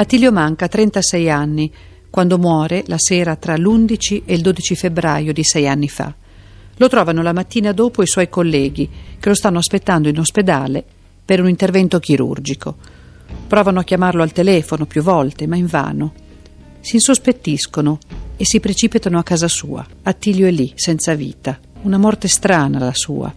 Attilio Manca 36 anni, quando muore la sera tra l'11 e il 12 febbraio di sei anni fa. Lo trovano la mattina dopo i suoi colleghi, che lo stanno aspettando in ospedale per un intervento chirurgico. Provano a chiamarlo al telefono più volte, ma invano. Si insospettiscono e si precipitano a casa sua. Attilio è lì, senza vita. Una morte strana la sua,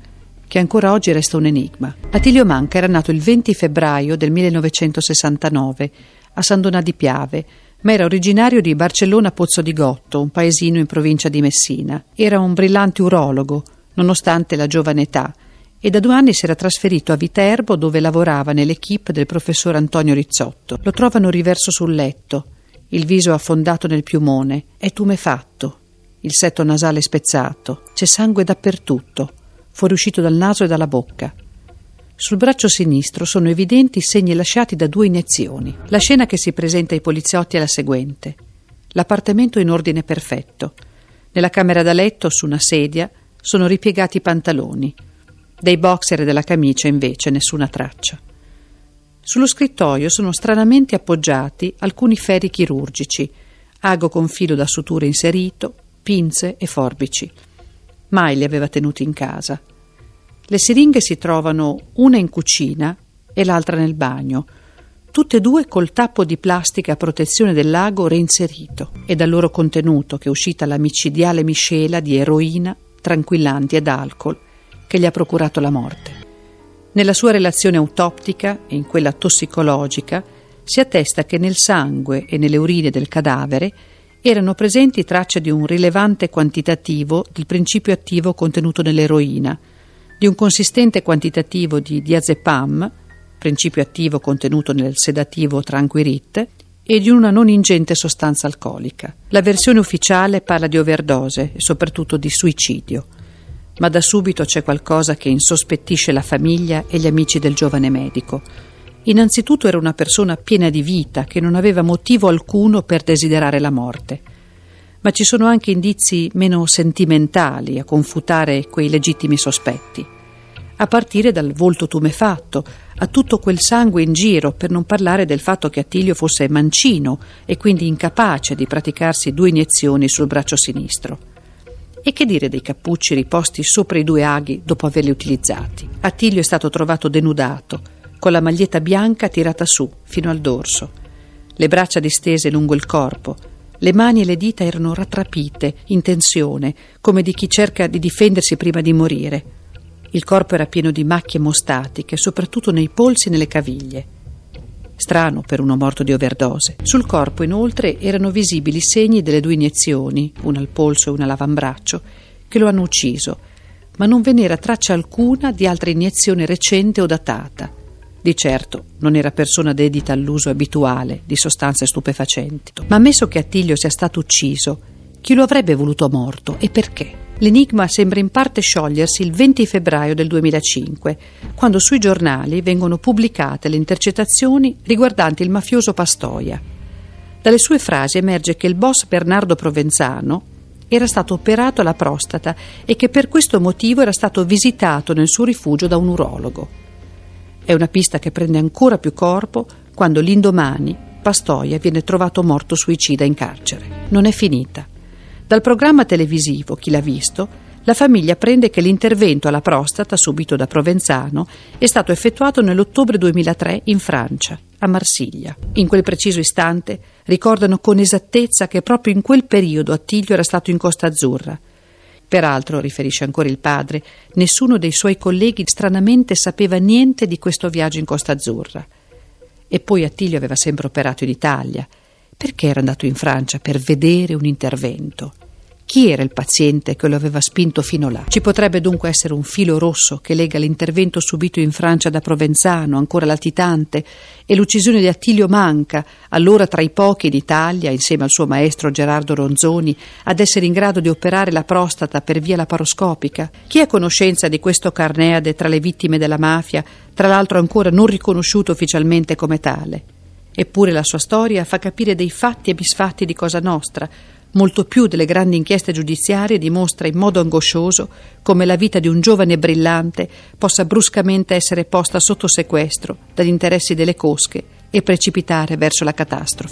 che ancora oggi resta un enigma. Attilio Manca era nato il 20 febbraio del 1969 a San Donà di Piave, ma era originario di Barcellona Pozzo di Gotto, un paesino in provincia di Messina. Era un brillante urologo, nonostante la giovane età, e da due anni si era trasferito a Viterbo dove lavorava nell'equipe del professor Antonio Rizzotto. Lo trovano riverso sul letto, il viso affondato nel piumone, è tumefatto, il setto nasale spezzato, c'è sangue dappertutto, fuoriuscito dal naso e dalla bocca. Sul braccio sinistro sono evidenti segni lasciati da due iniezioni. La scena che si presenta ai poliziotti è la seguente. L'appartamento è in ordine perfetto. Nella camera da letto, su una sedia, sono ripiegati i pantaloni. Dei boxer e della camicia, invece, nessuna traccia. Sullo scrittoio sono stranamente appoggiati alcuni ferri chirurgici, ago con filo da suture inserito, pinze e forbici. Mai li aveva tenuti in casa. Le siringhe si trovano una in cucina e l'altra nel bagno, tutte e due col tappo di plastica a protezione del lago reinserito e dal loro contenuto che è uscita la micidiale miscela di eroina, tranquillanti ed alcol che gli ha procurato la morte. Nella sua relazione autoptica e in quella tossicologica si attesta che nel sangue e nelle urine del cadavere erano presenti tracce di un rilevante quantitativo del principio attivo contenuto nell'eroina, di un consistente quantitativo di diazepam, principio attivo contenuto nel sedativo Tranquirite, e di una non ingente sostanza alcolica. La versione ufficiale parla di overdose e soprattutto di suicidio, ma da subito c'è qualcosa che insospettisce la famiglia e gli amici del giovane medico. Innanzitutto era una persona piena di vita che non aveva motivo alcuno per desiderare la morte ma ci sono anche indizi meno sentimentali a confutare quei legittimi sospetti, a partire dal volto tumefatto, a tutto quel sangue in giro, per non parlare del fatto che Attilio fosse mancino e quindi incapace di praticarsi due iniezioni sul braccio sinistro. E che dire dei cappucci riposti sopra i due aghi dopo averli utilizzati? Attilio è stato trovato denudato, con la maglietta bianca tirata su, fino al dorso, le braccia distese lungo il corpo, le mani e le dita erano rattrapite, in tensione, come di chi cerca di difendersi prima di morire. Il corpo era pieno di macchie mostatiche, soprattutto nei polsi e nelle caviglie. Strano per uno morto di overdose. Sul corpo, inoltre, erano visibili segni delle due iniezioni, una al polso e una all'avambraccio, che lo hanno ucciso, ma non ve n'era traccia alcuna di altra iniezione recente o datata. Di certo non era persona dedita all'uso abituale di sostanze stupefacenti. Ma ammesso che Attilio sia stato ucciso, chi lo avrebbe voluto morto e perché? L'enigma sembra in parte sciogliersi il 20 febbraio del 2005, quando sui giornali vengono pubblicate le intercettazioni riguardanti il mafioso Pastoia. Dalle sue frasi emerge che il boss Bernardo Provenzano era stato operato alla prostata e che per questo motivo era stato visitato nel suo rifugio da un urologo. È una pista che prende ancora più corpo quando l'indomani Pastoia viene trovato morto suicida in carcere. Non è finita. Dal programma televisivo Chi l'ha visto, la famiglia apprende che l'intervento alla prostata subito da Provenzano è stato effettuato nell'ottobre 2003 in Francia, a Marsiglia. In quel preciso istante ricordano con esattezza che proprio in quel periodo Attilio era stato in Costa Azzurra Peraltro, riferisce ancora il padre, nessuno dei suoi colleghi stranamente sapeva niente di questo viaggio in Costa Azzurra. E poi Attilio aveva sempre operato in Italia. Perché era andato in Francia per vedere un intervento? Chi era il paziente che lo aveva spinto fino là? Ci potrebbe dunque essere un filo rosso che lega l'intervento subito in Francia da Provenzano, ancora latitante, e l'uccisione di Attilio Manca, allora tra i pochi in Italia, insieme al suo maestro Gerardo Ronzoni, ad essere in grado di operare la prostata per via laparoscopica? Chi ha conoscenza di questo carneade tra le vittime della mafia, tra l'altro ancora non riconosciuto ufficialmente come tale? Eppure la sua storia fa capire dei fatti e bisfatti di Cosa Nostra, molto più delle grandi inchieste giudiziarie, dimostra in modo angoscioso come la vita di un giovane brillante possa bruscamente essere posta sotto sequestro dagli interessi delle cosche e precipitare verso la catastrofe.